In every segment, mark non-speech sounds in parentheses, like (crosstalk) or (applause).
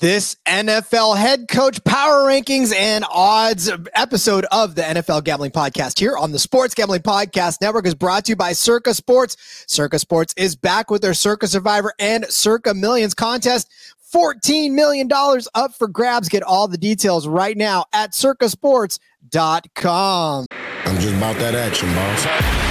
This NFL head coach power rankings and odds episode of the NFL Gambling Podcast here on the Sports Gambling Podcast Network is brought to you by Circa Sports. Circa Sports is back with their Circa Survivor and Circa Millions contest. $14 million up for grabs. Get all the details right now at circasports.com. I'm just about that action, boss.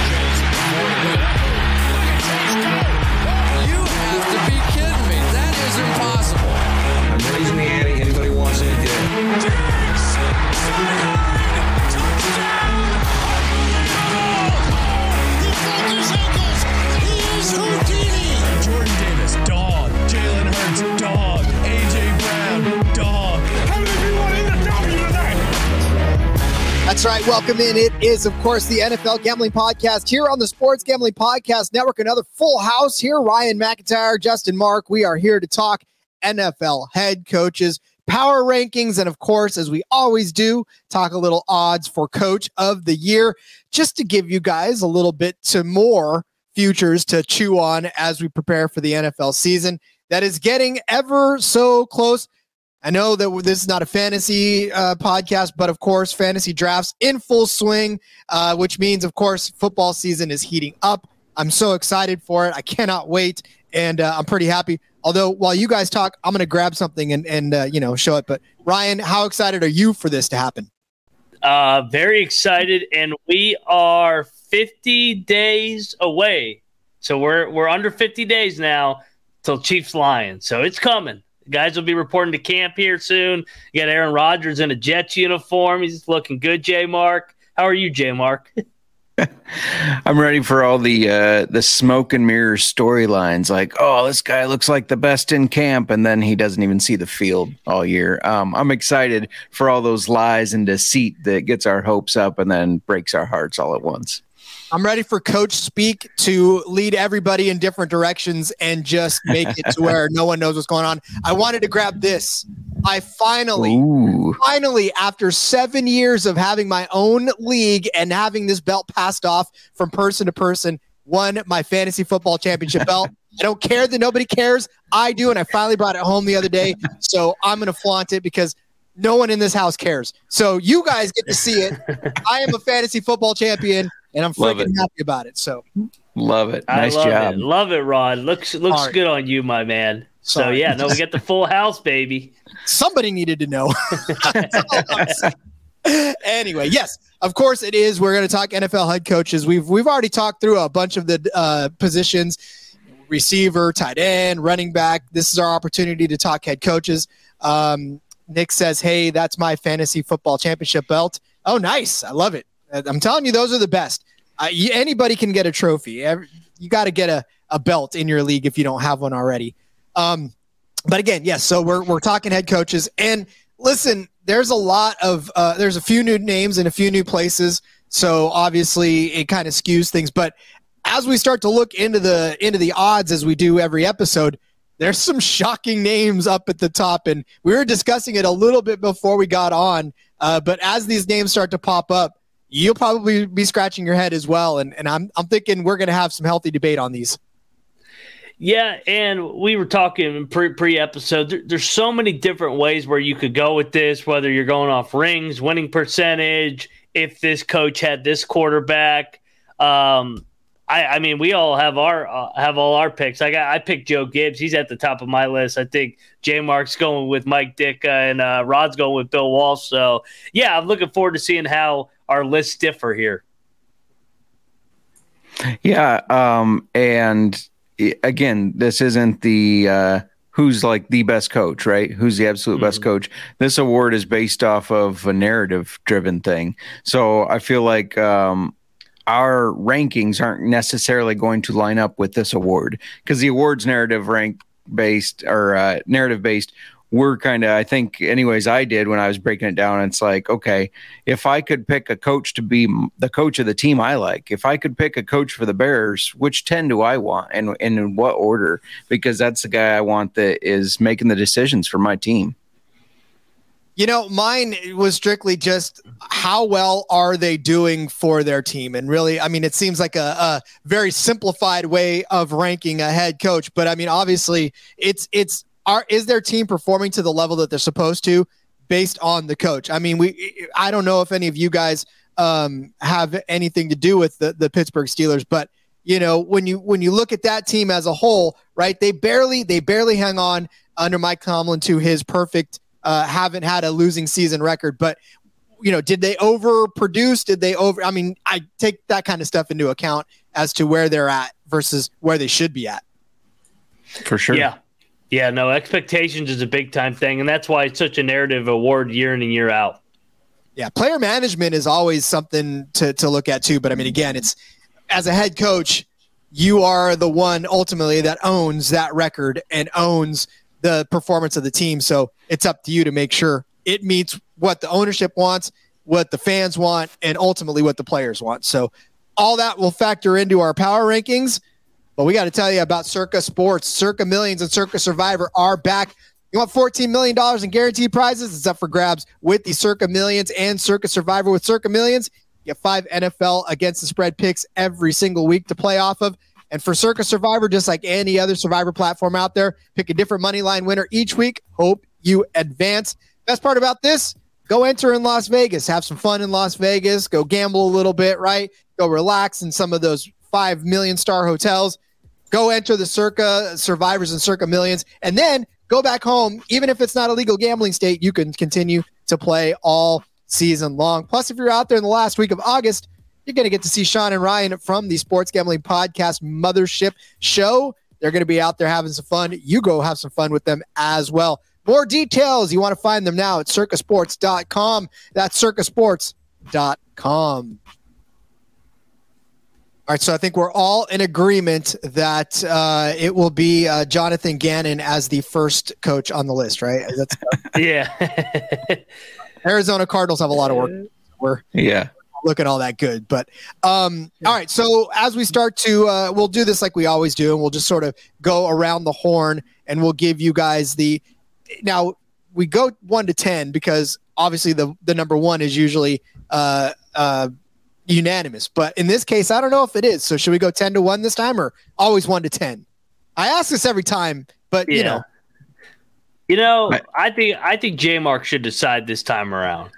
That's right. Welcome in. It is, of course, the NFL Gambling Podcast here on the Sports Gambling Podcast Network. Another full house here. Ryan McIntyre, Justin Mark. We are here to talk NFL head coaches, power rankings, and of course, as we always do, talk a little odds for coach of the year, just to give you guys a little bit to more futures to chew on as we prepare for the NFL season that is getting ever so close. I know that this is not a fantasy uh, podcast, but of course, fantasy drafts in full swing, uh, which means, of course, football season is heating up. I'm so excited for it. I cannot wait, and uh, I'm pretty happy. Although, while you guys talk, I'm going to grab something and and uh, you know show it. But Ryan, how excited are you for this to happen? Uh, very excited, and we are 50 days away. So we're we're under 50 days now till Chiefs Lions. So it's coming. Guys will be reporting to camp here soon. You got Aaron Rodgers in a Jets uniform. He's looking good, J Mark. How are you, J Mark? (laughs) I'm ready for all the uh, the smoke and mirror storylines. Like, oh, this guy looks like the best in camp, and then he doesn't even see the field all year. Um, I'm excited for all those lies and deceit that gets our hopes up and then breaks our hearts all at once. I'm ready for Coach Speak to lead everybody in different directions and just make it to where no one knows what's going on. I wanted to grab this. I finally, Ooh. finally, after seven years of having my own league and having this belt passed off from person to person, won my fantasy football championship belt. I don't care that nobody cares. I do, and I finally brought it home the other day. So I'm going to flaunt it because no one in this house cares. So you guys get to see it. I am a fantasy football champion and I'm freaking happy about it. So love it. Nice love job. It. Love it, Rod. Looks looks right. good on you, my man. Sorry. So yeah, no, we get the full house, baby. Somebody needed to know. (laughs) (laughs) anyway, yes, of course it is. We're going to talk NFL head coaches. We've we've already talked through a bunch of the uh, positions: receiver, tight end, running back. This is our opportunity to talk head coaches. Um, Nick says, "Hey, that's my fantasy football championship belt." Oh, nice! I love it. I'm telling you, those are the best. Uh, you, anybody can get a trophy. Every, you got to get a, a belt in your league if you don't have one already. Um, but again, yes. So we're we're talking head coaches, and listen, there's a lot of uh, there's a few new names in a few new places. So obviously, it kind of skews things. But as we start to look into the into the odds, as we do every episode, there's some shocking names up at the top, and we were discussing it a little bit before we got on. Uh, but as these names start to pop up, you'll probably be scratching your head as well. And, and I'm, I'm thinking we're going to have some healthy debate on these. Yeah, and we were talking pre pre episode. There, there's so many different ways where you could go with this. Whether you're going off rings, winning percentage, if this coach had this quarterback. Um, I, I mean, we all have our uh, have all our picks. I got I picked Joe Gibbs. He's at the top of my list. I think J Mark's going with Mike Ditka and uh, Rod's going with Bill Walsh. So yeah, I'm looking forward to seeing how our lists differ here. Yeah, um, and again, this isn't the uh, who's like the best coach, right? Who's the absolute mm-hmm. best coach? This award is based off of a narrative-driven thing. So I feel like um, our rankings aren't necessarily going to line up with this award because the award's narrative rank based or uh, narrative based we're kind of i think anyways i did when i was breaking it down it's like okay if i could pick a coach to be the coach of the team i like if i could pick a coach for the bears which 10 do i want and, and in what order because that's the guy i want that is making the decisions for my team you know, mine was strictly just how well are they doing for their team? And really, I mean, it seems like a, a, very simplified way of ranking a head coach, but I mean, obviously, it's it's are is their team performing to the level that they're supposed to based on the coach? I mean, we I don't know if any of you guys um, have anything to do with the the Pittsburgh Steelers, but you know when you when you look at that team as a whole, right? They barely they barely hang on under Mike Tomlin to his perfect. Uh, haven't had a losing season record, but you know, did they overproduce? Did they over? I mean, I take that kind of stuff into account as to where they're at versus where they should be at. For sure. Yeah. Yeah. No, expectations is a big time thing. And that's why it's such a narrative award year in and year out. Yeah. Player management is always something to, to look at too. But I mean, again, it's as a head coach, you are the one ultimately that owns that record and owns the performance of the team. So it's up to you to make sure it meets what the ownership wants, what the fans want, and ultimately what the players want. So all that will factor into our power rankings. But we got to tell you about Circa Sports. Circa Millions and Circa Survivor are back. You want $14 million in guaranteed prizes? It's up for grabs with the Circa Millions and Circa Survivor. With Circa Millions, you get five NFL against the spread picks every single week to play off of. And for Circa Survivor, just like any other Survivor platform out there, pick a different money line winner each week. Hope you advance. Best part about this, go enter in Las Vegas, have some fun in Las Vegas, go gamble a little bit, right? Go relax in some of those 5 million star hotels. Go enter the Circa Survivors and Circa Millions, and then go back home. Even if it's not a legal gambling state, you can continue to play all season long. Plus, if you're out there in the last week of August, you're going to get to see Sean and Ryan from the Sports Gambling Podcast Mothership Show. They're going to be out there having some fun. You go have some fun with them as well. More details, you want to find them now at circasports.com. That's circasports.com. All right, so I think we're all in agreement that uh, it will be uh, Jonathan Gannon as the first coach on the list, right? That's, (laughs) yeah. (laughs) Arizona Cardinals have a lot of work. We're yeah looking all that good, but um, all right. So as we start to, uh, we'll do this like we always do, and we'll just sort of go around the horn, and we'll give you guys the now we go one to ten because obviously the the number one is usually uh, uh, unanimous, but in this case, I don't know if it is. So should we go ten to one this time or always one to ten? I ask this every time, but yeah. you know, you know, I think I think J Mark should decide this time around.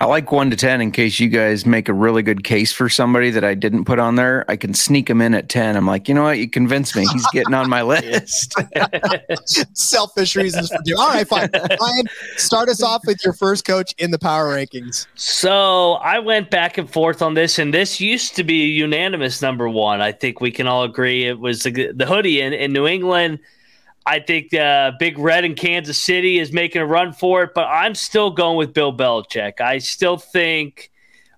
I like one to 10 in case you guys make a really good case for somebody that I didn't put on there. I can sneak him in at 10. I'm like, you know what? You convinced me. He's getting on my (laughs) list. (laughs) Selfish reasons for doing. All right, fine. Ryan, start us off with your first coach in the power rankings. So I went back and forth on this, and this used to be unanimous number one. I think we can all agree it was the, the hoodie in, in New England. I think uh, Big Red in Kansas City is making a run for it, but I'm still going with Bill Belichick. I still think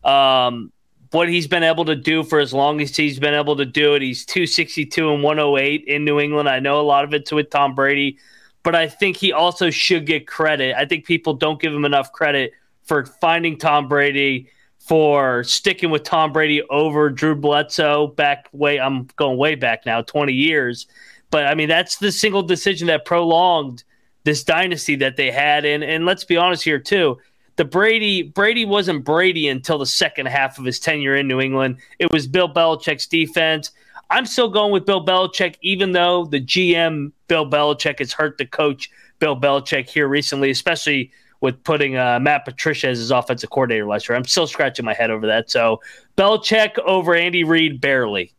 um, what he's been able to do for as long as he's been able to do it, he's 262 and 108 in New England. I know a lot of it's with Tom Brady, but I think he also should get credit. I think people don't give him enough credit for finding Tom Brady for sticking with Tom Brady over Drew Bledsoe back way I'm going way back now 20 years but I mean, that's the single decision that prolonged this dynasty that they had. And and let's be honest here too. The Brady Brady wasn't Brady until the second half of his tenure in New England. It was Bill Belichick's defense. I'm still going with Bill Belichick, even though the GM Bill Belichick has hurt the coach Bill Belichick here recently, especially with putting uh, Matt Patricia as his offensive coordinator last year. I'm still scratching my head over that. So Belichick over Andy Reid barely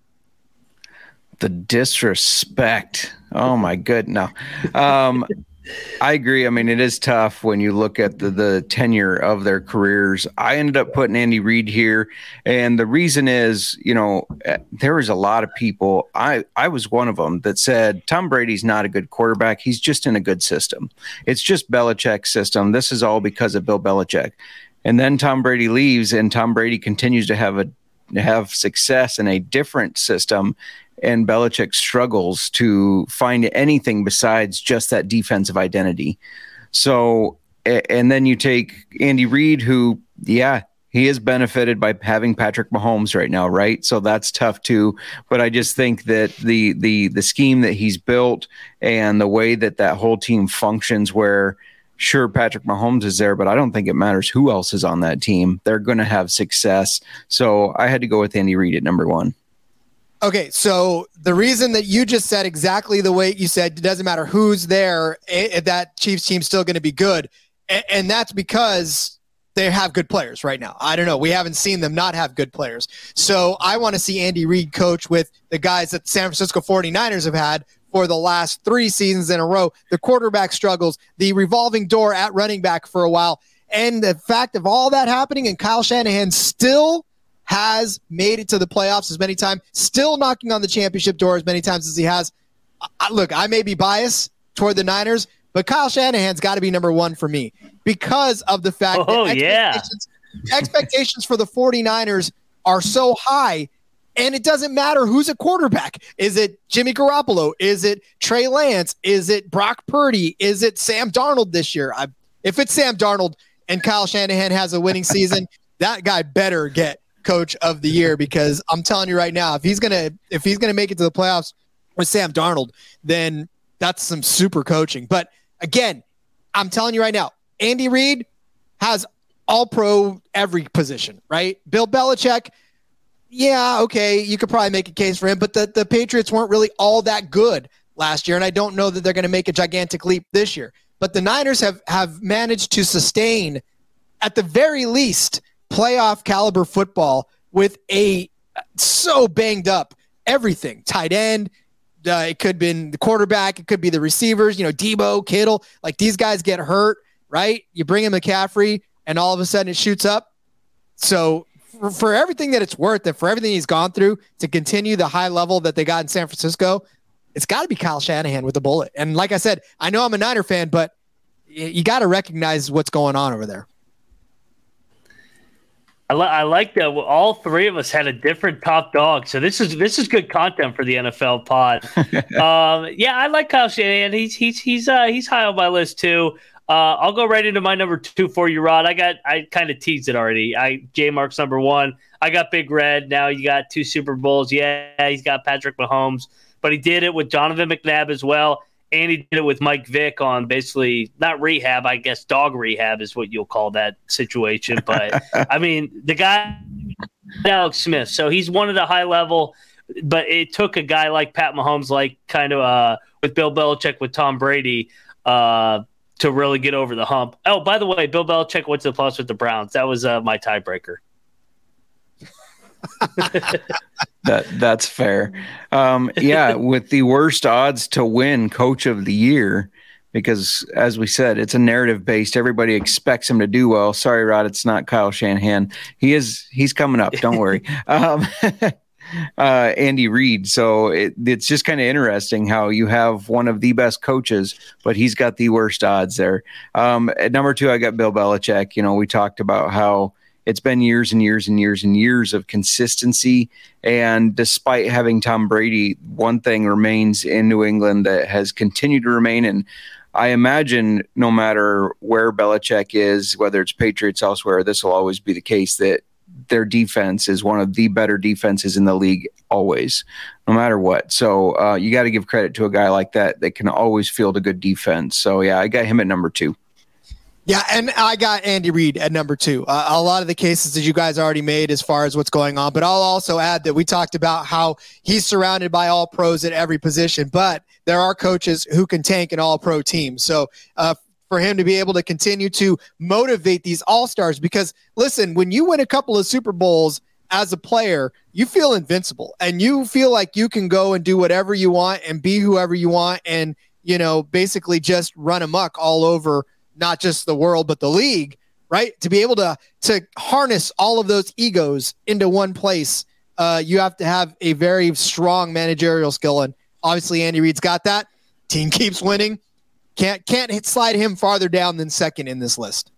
the disrespect. Oh my good. No. Um, I agree. I mean, it is tough when you look at the, the tenure of their careers. I ended up putting Andy Reid here. And the reason is, you know, eh, there was a lot of people. I, I was one of them that said Tom Brady's not a good quarterback. He's just in a good system. It's just Belichick's system. This is all because of Bill Belichick. And then Tom Brady leaves, and Tom Brady continues to have a have success in a different system and Belichick struggles to find anything besides just that defensive identity. So, and then you take Andy Reid, who, yeah, he is benefited by having Patrick Mahomes right now, right? So that's tough too. But I just think that the the the scheme that he's built and the way that that whole team functions, where sure Patrick Mahomes is there, but I don't think it matters who else is on that team. They're going to have success. So I had to go with Andy Reid at number one. Okay, so the reason that you just said exactly the way you said, it doesn't matter who's there, eh, that Chiefs team's still going to be good. And that's because they have good players right now. I don't know. We haven't seen them not have good players. So I want to see Andy Reid coach with the guys that San Francisco 49ers have had for the last three seasons in a row. The quarterback struggles, the revolving door at running back for a while. And the fact of all that happening and Kyle Shanahan still has made it to the playoffs as many times, still knocking on the championship door as many times as he has. I, look, I may be biased toward the Niners, but Kyle Shanahan's got to be number one for me because of the fact oh, that expectations, yeah. expectations for the 49ers are so high. And it doesn't matter who's a quarterback. Is it Jimmy Garoppolo? Is it Trey Lance? Is it Brock Purdy? Is it Sam Darnold this year? I, if it's Sam Darnold and Kyle Shanahan has a winning season, that guy better get coach of the year because I'm telling you right now, if he's gonna if he's gonna make it to the playoffs with Sam Darnold, then that's some super coaching. But again, I'm telling you right now, Andy Reid has all pro every position, right? Bill Belichick, yeah, okay, you could probably make a case for him, but the, the Patriots weren't really all that good last year, and I don't know that they're to make a gigantic leap this year. But the Niners have have managed to sustain, at the very least, playoff caliber football with a so banged up everything tight end. Uh, it could be the quarterback. It could be the receivers. You know, Deebo, Kittle. Like these guys get hurt, right? You bring in McCaffrey, and all of a sudden it shoots up. So for, for everything that it's worth, and for everything he's gone through to continue the high level that they got in San Francisco, it's got to be Kyle Shanahan with the bullet. And like I said, I know I'm a Niner fan, but you got to recognize what's going on over there. I, li- I like that all three of us had a different top dog. So this is this is good content for the NFL pod. (laughs) um, yeah, I like Kyle Shanahan. He's he's he's uh, he's high on my list too. Uh, I'll go right into my number two for you, Rod. I got I kind of teased it already. I J Mark's number one. I got Big Red. Now you got two Super Bowls. Yeah, he's got Patrick Mahomes, but he did it with Donovan McNabb as well and he did it with Mike Vick on basically not rehab, I guess dog rehab is what you'll call that situation. (laughs) But I mean, the guy Alex Smith, so he's one of the high level, but it took a guy like Pat Mahomes, like kind of uh, with Bill Belichick with Tom Brady, uh, to really get over the hump. Oh, by the way, Bill Belichick went to the plus with the Browns. That was uh, my tiebreaker. (laughs) that that's fair. Um, yeah, with the worst odds to win Coach of the Year, because as we said, it's a narrative based. Everybody expects him to do well. Sorry, Rod, it's not Kyle Shanahan. He is. He's coming up. Don't worry. (laughs) Um, (laughs) uh, Andy Reid. So it, it's just kind of interesting how you have one of the best coaches, but he's got the worst odds there. Um, at number two, I got Bill Belichick. You know, we talked about how it's been years and years and years and years of consistency. And despite having Tom Brady, one thing remains in New England that has continued to remain. And I imagine no matter where Belichick is, whether it's Patriots elsewhere, this will always be the case that their defense is one of the better defenses in the league always, no matter what. So uh, you got to give credit to a guy like that that can always field a good defense. So yeah, I got him at number two. Yeah, and I got Andy Reid at number two. Uh, a lot of the cases that you guys already made as far as what's going on, but I'll also add that we talked about how he's surrounded by all pros at every position, but there are coaches who can tank an all pro team. So uh, for him to be able to continue to motivate these all stars, because listen, when you win a couple of Super Bowls as a player, you feel invincible and you feel like you can go and do whatever you want and be whoever you want and, you know, basically just run amok all over not just the world but the league, right? To be able to to harness all of those egos into one place, uh, you have to have a very strong managerial skill, and obviously Andy Reid's got that. Team keeps winning. Can't can't hit, slide him farther down than second in this list.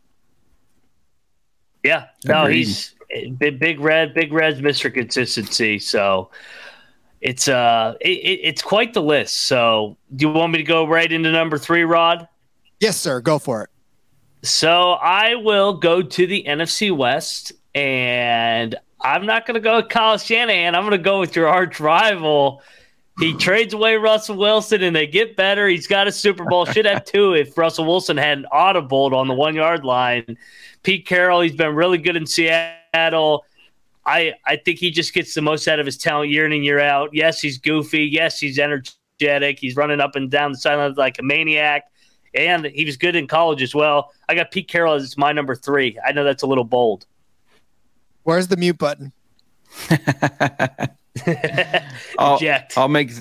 Yeah, no, Agreed. he's big, big red, big red's Mister Consistency. So it's uh, it, it's quite the list. So do you want me to go right into number three, Rod? Yes, sir. Go for it. So I will go to the NFC West, and I'm not going to go with Kyle Shanahan. I'm going to go with your arch rival. He (sighs) trades away Russell Wilson, and they get better. He's got a Super Bowl. (laughs) Should have two if Russell Wilson had an audible on the one yard line. Pete Carroll, he's been really good in Seattle. I I think he just gets the most out of his talent year in and year out. Yes, he's goofy. Yes, he's energetic. He's running up and down the sidelines like a maniac. And he was good in college as well. I got Pete Carroll as my number three. I know that's a little bold. Where's the mute button? (laughs) (laughs) I'll, I'll, make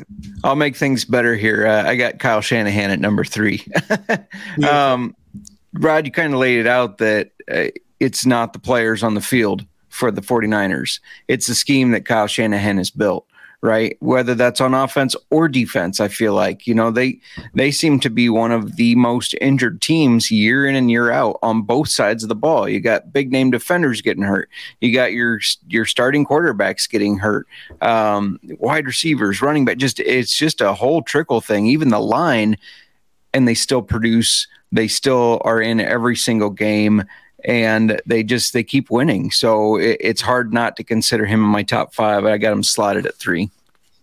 I'll make things better here. Uh, I got Kyle Shanahan at number three. (laughs) um, Rod, you kind of laid it out that uh, it's not the players on the field for the 49ers. It's the scheme that Kyle Shanahan has built right? Whether that's on offense or defense, I feel like you know they they seem to be one of the most injured teams year in and year out on both sides of the ball. You got big name defenders getting hurt. You got your your starting quarterbacks getting hurt. Um, wide receivers, running back, just it's just a whole trickle thing. Even the line, and they still produce. They still are in every single game and they just they keep winning. So it, it's hard not to consider him in my top five. I got him slotted at three.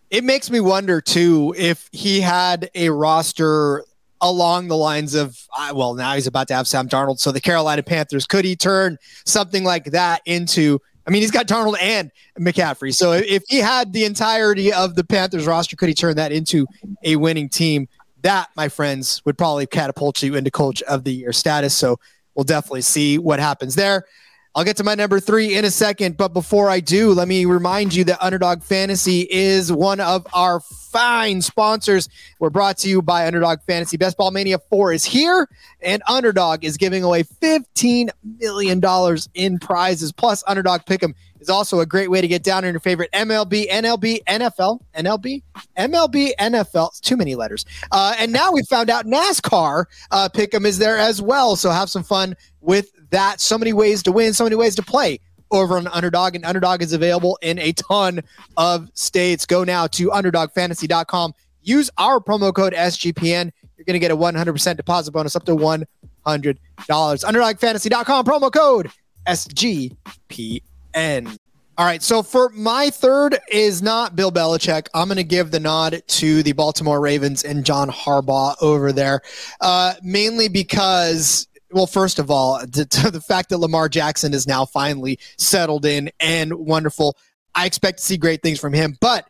It makes me wonder too if he had a roster along the lines of uh, well now he's about to have Sam Darnold. So the Carolina Panthers could he turn something like that into I mean, he's got Darnold and McCaffrey. So if he had the entirety of the Panthers roster, could he turn that into a winning team? That, my friends, would probably catapult you into coach of the year status. So we'll definitely see what happens there. I'll get to my number three in a second, but before I do, let me remind you that Underdog Fantasy is one of our fine sponsors. We're brought to you by Underdog Fantasy. Best Ball Mania 4 is here, and Underdog is giving away $15 million in prizes. Plus, Underdog Pick'em is also a great way to get down on your favorite MLB, NLB, NFL, NLB, MLB, NFL. It's too many letters. Uh, and now we found out NASCAR uh, Pick'em is there as well. So have some fun with that. So many ways to win, so many ways to play over on Underdog, and Underdog is available in a ton of states. Go now to UnderdogFantasy.com. Use our promo code SGPN. You're going to get a 100% deposit bonus up to $100. UnderdogFantasy.com, promo code SGPN. All right, so for my third is not Bill Belichick. I'm going to give the nod to the Baltimore Ravens and John Harbaugh over there, uh, mainly because well, first of all, (laughs) to, to, the fact that Lamar Jackson is now finally settled in and wonderful. I expect to see great things from him. But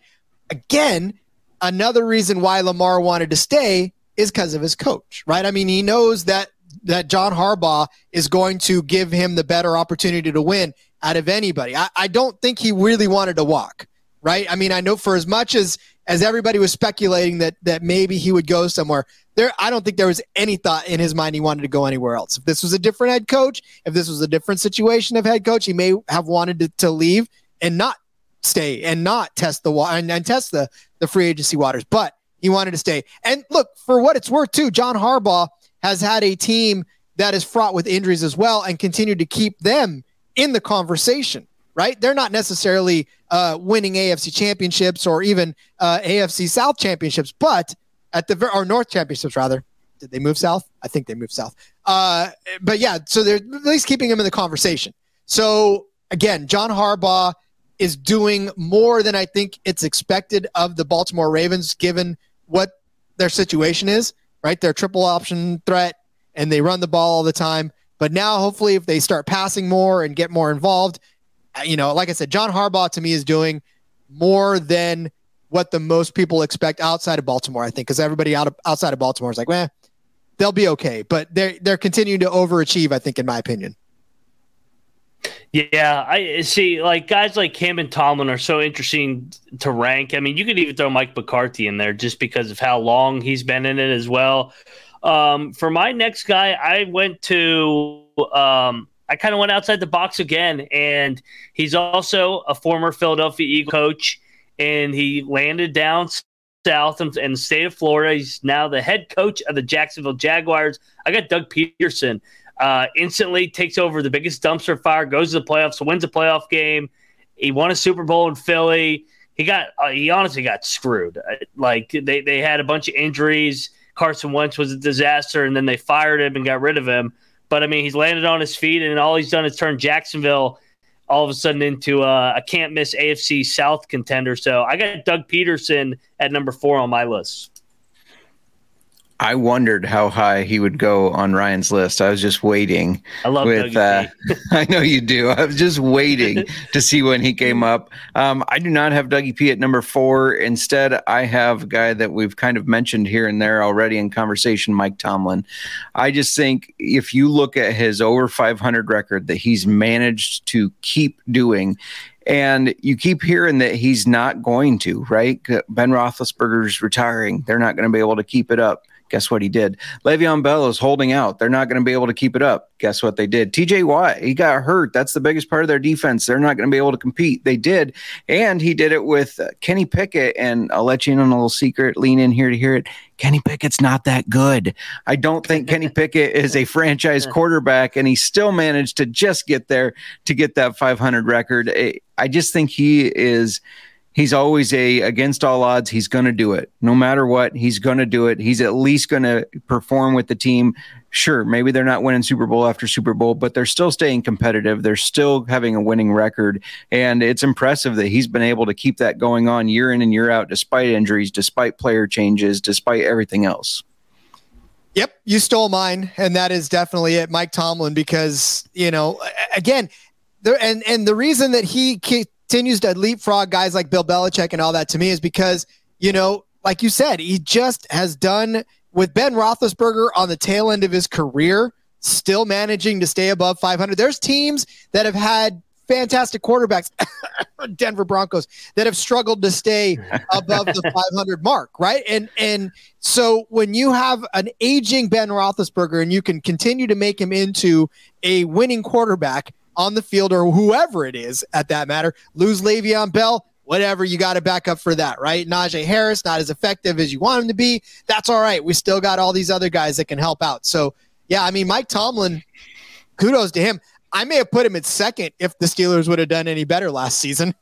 again, another reason why Lamar wanted to stay is because of his coach, right? I mean, he knows that that John Harbaugh is going to give him the better opportunity to win out of anybody. I, I don't think he really wanted to walk, right? I mean, I know for as much as as everybody was speculating that that maybe he would go somewhere, there I don't think there was any thought in his mind he wanted to go anywhere else. If this was a different head coach, if this was a different situation of head coach, he may have wanted to, to leave and not stay and not test the water and, and test the the free agency waters. But he wanted to stay. And look, for what it's worth, too, John Harbaugh has had a team that is fraught with injuries as well and continued to keep them in the conversation. Right? They're not necessarily uh, winning AFC championships or even uh, AFC South championships, but at the or North championships rather. Did they move south? I think they moved south. Uh, but yeah, so they're at least keeping him in the conversation. So again, John Harbaugh is doing more than I think it's expected of the Baltimore Ravens, given what their situation is. Right, they're triple option threat, and they run the ball all the time. But now, hopefully, if they start passing more and get more involved, you know, like I said, John Harbaugh to me is doing more than what the most people expect outside of Baltimore. I think because everybody out of, outside of Baltimore is like, man, they'll be okay, but they're they're continuing to overachieve. I think, in my opinion. Yeah, I see. Like guys like Cam and Tomlin are so interesting to rank. I mean, you could even throw Mike McCarthy in there just because of how long he's been in it as well. Um, for my next guy, I went to. Um, I kind of went outside the box again, and he's also a former Philadelphia Eagle coach and he landed down south in, in the state of Florida. He's now the head coach of the Jacksonville Jaguars. I got Doug Pederson. Uh, instantly takes over the biggest dumpster fire, goes to the playoffs, wins a playoff game. He won a Super Bowl in Philly. He got uh, he honestly got screwed. Uh, like they they had a bunch of injuries. Carson Wentz was a disaster, and then they fired him and got rid of him. But I mean, he's landed on his feet, and all he's done is turn Jacksonville all of a sudden into a, a can't miss AFC South contender. So I got Doug Pederson at number four on my list. I wondered how high he would go on Ryan's list. I was just waiting. I love with. Uh, (laughs) I know you do. I was just waiting to see when he came (laughs) up. Um, I do not have Dougie P at number four. Instead, I have a guy that we've kind of mentioned here and there already in conversation, Mike Tomlin. I just think if you look at his over 500 record that he's managed to keep doing, and you keep hearing that he's not going to, right? Ben Roethlisberger's retiring. They're not going to be able to keep it up. Guess what he did? Le'Veon Bell is holding out. They're not going to be able to keep it up. Guess what they did? TJ Watt, he got hurt. That's the biggest part of their defense. They're not going to be able to compete. They did. And he did it with uh, Kenny Pickett. And I'll let you in on a little secret. Lean in here to hear it. Kenny Pickett's not that good. I don't think Kenny (laughs) Pickett is a franchise quarterback, and he still managed to just get there to get that 500 record. I just think he is he's always a against all odds he's going to do it. No matter what he's going to do it. He's at least going to perform with the team. Sure maybe they're not winning super bowl after super bowl but they're still staying competitive. They're still having a winning record. And it's impressive that he's been able to keep that going on year in and year out despite injuries despite player changes despite everything else. Yep, you stole mine, and that is definitely it, Mike Tomlin. Because you know, again, there and and the reason that he continues to leapfrog guys like Bill Belichick and all that to me is because, you know, like you said, he just has done with Ben Roethlisberger on the tail end of his career, still managing to stay above 500. There's teams that have had fantastic quarterbacks, (laughs) Denver Broncos, that have struggled to stay (laughs) above the 500 mark, right? And and so when you have an aging Ben Roethlisberger and you can continue to make him into a winning quarterback, on the field or whoever it is at that matter. Lose Le'Veon Bell, whatever, you got to back up for that, right? Najee Harris, not as effective as you want him to be. That's all right. We still got all these other guys that can help out. So, yeah, I mean, Mike Tomlin, kudos to him. I may have put him at second if the Steelers would have done any better last season.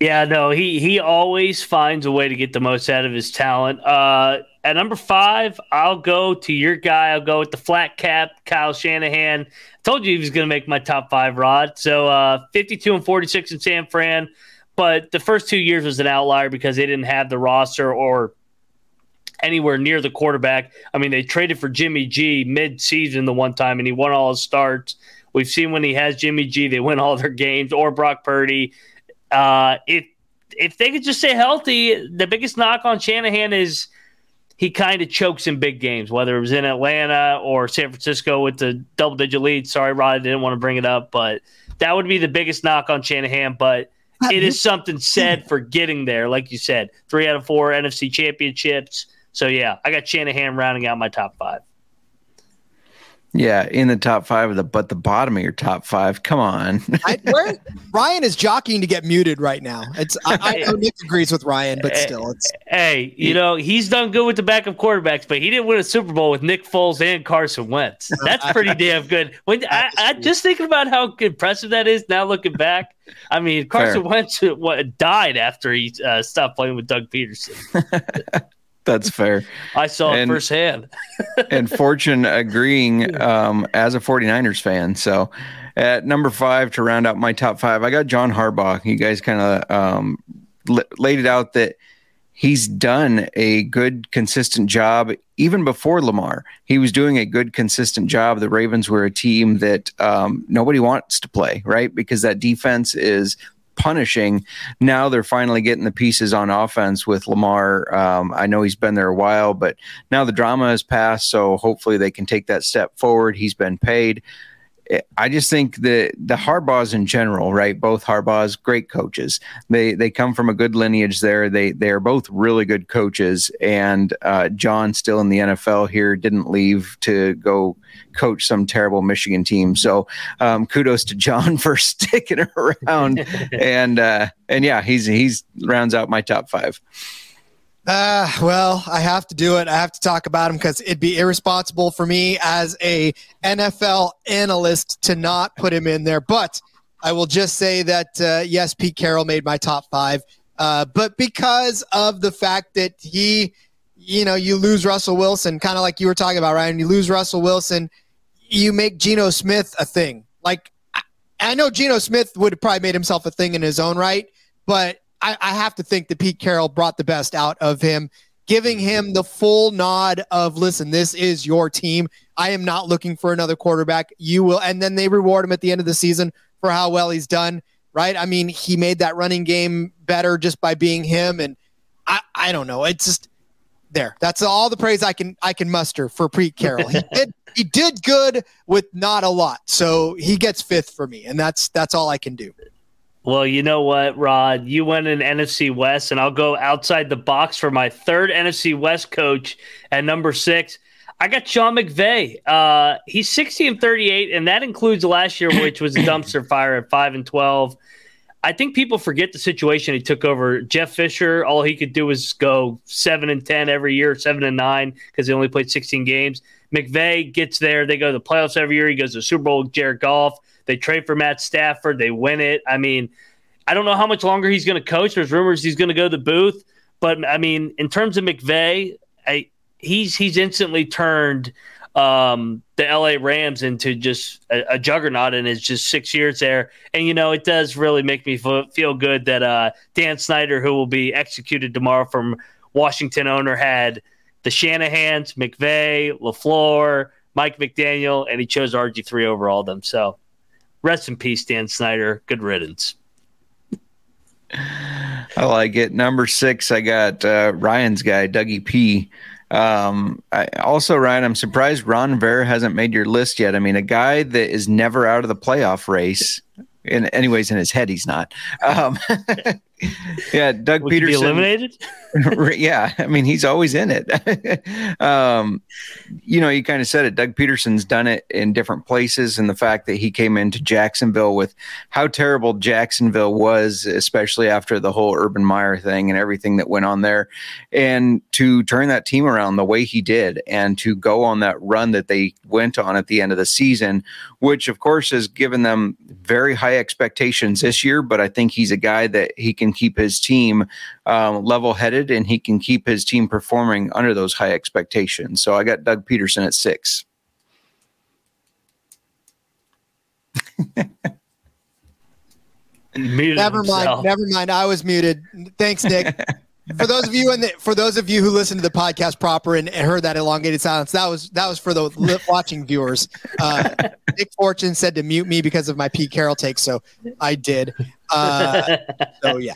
Yeah, no, he he always finds a way to get the most out of his talent. Uh, at number five, I'll go to your guy. I'll go with the flat cap, Kyle Shanahan. I told you he was going to make my top five, Rod. So uh, 52 and 46 in San Fran. But the first two years was an outlier because they didn't have the roster or anywhere near the quarterback. I mean, they traded for Jimmy G mid-season the one time, and he won all his starts. We've seen when he has Jimmy G, they win all their games, or Brock Purdy. Uh, if if they could just stay healthy, the biggest knock on Shanahan is he kind of chokes in big games, whether it was in Atlanta or San Francisco with the double digit lead. Sorry, Rod, I didn't want to bring it up, but that would be the biggest knock on Shanahan. But uh, it is something said for getting there, like you said, three out of four NFC championships. So yeah, I got Shanahan rounding out my top five. Yeah, in the top five of the but the bottom of your top five. Come on. I, where, Ryan is jockeying to get muted right now. It's I, I know Nick agrees with Ryan, but still, it's hey, you know he's done good with the backup quarterbacks, but he didn't win a Super Bowl with Nick Foles and Carson Wentz. (laughs) That's pretty damn good. When I, I just thinking about how impressive that is now, looking back. I mean, Carson Fair. Wentz what, died after he uh, stopped playing with Doug Pederson. (laughs) That's fair. I saw and, it firsthand. (laughs) and Fortune agreeing um, as a 49ers fan. So at number five to round out my top five, I got John Harbaugh. You guys kind of um, laid it out that he's done a good, consistent job even before Lamar. He was doing a good, consistent job. The Ravens were a team that um, nobody wants to play, right? Because that defense is punishing. Now they're finally getting the pieces on offense with Lamar. Um, I know he's been there a while, but now the drama has passed, so hopefully they can take that step forward. He's been paid. I just think the the Harbaughs in general, right? Both Harbaughs, great coaches. They they come from a good lineage there. They they are both really good coaches. And uh, John, still in the NFL here, didn't leave to go coach some terrible Michigan team. So um, kudos to John (laughs) for sticking around. (laughs) and uh, and yeah, he's he's rounds out my top five. Uh, well, I have to do it. I have to talk about him because it'd be irresponsible for me as a NFL analyst to not put him in there. But I will just say that uh, yes, Pete Carroll made my top five. Uh, but because of the fact that he, you know, you lose Russell Wilson, kind of like you were talking about, Ryan. You lose Russell Wilson, you make Geno Smith a thing. Like I, know Geno Smith would have probably made himself a thing in his own right, but I, I have to think that Pete Carroll brought the best out of him. giving him the full nod of listen, this is your team. I am not looking for another quarterback. You will, and then they reward him at the end of the season for how well he's done. Right? I mean, he made that running game better just by being him, and I, I don't know. It's just there. That's all the praise I can I can muster for Pete Carroll. He (laughs) did he did good with not a lot, so he gets fifth for me, and that's that's all I can do. Well, you know what, Rod? You went in NFC West, and I'll go outside the box for my third NFC West coach at number six. I got Sean McVay. Uh, he's 60 and 38, and that includes last year, which was a (coughs) dumpster fire at 5 and 12. I think people forget the situation he took over. Jeff Fisher, all he could do was go 7 and 10 every year, 7 and 9, because he only played 16 games. McVay gets there. They go to the playoffs every year. He goes to the Super Bowl with Jared Goff. They trade for Matt Stafford. They win it. I mean, I don't know how much longer he's going to coach. There's rumors he's going to go to the booth. But, I mean, in terms of McVay, I, he's he's instantly turned um, the LA Rams into just a, a, juggernaut in his just six years there. And, you know, it does really make me f- feel good that uh, Dan Snyder, who will be executed tomorrow from Washington owner, had the Shanahans, McVay, LaFleur, Mike McDaniel, and he chose RG3 over all of them. So rest in peace, Dan Snyder. Good riddance. I like it. Number six, I got uh, Ryan's guy, Dougie P. Um, I, also, Ryan, I'm surprised Ron Rivera hasn't made your list yet. I mean, a guy that is never out of the playoff race. In, anyways, in his head, he's not. Um, (laughs) yeah, Doug Would Pederson eliminated. (laughs) yeah, I mean he's always in it. (laughs) um, you know, you kind of said it. Doug Pederson's done it in different places, and the fact that he came into Jacksonville with how terrible Jacksonville was, especially after the whole Urban Meyer thing and everything that went on there, and to turn that team around the way he did, and to go on that run that they went on at the end of the season, which of course has given them very high expectations this year. But I think he's a guy that he can keep his team um, level headed and he can keep his team performing under those high expectations. So I got Doug Pederson at six. (laughs) never mind. Never mind. I was muted. Thanks, Nick. (laughs) for those of you and for those of you who listen to the podcast proper and, and, heard that elongated silence, that was that was for the watching viewers. Uh, Nick Fortune said to mute me because of my Pete Carroll take, so I did. Uh, so yeah.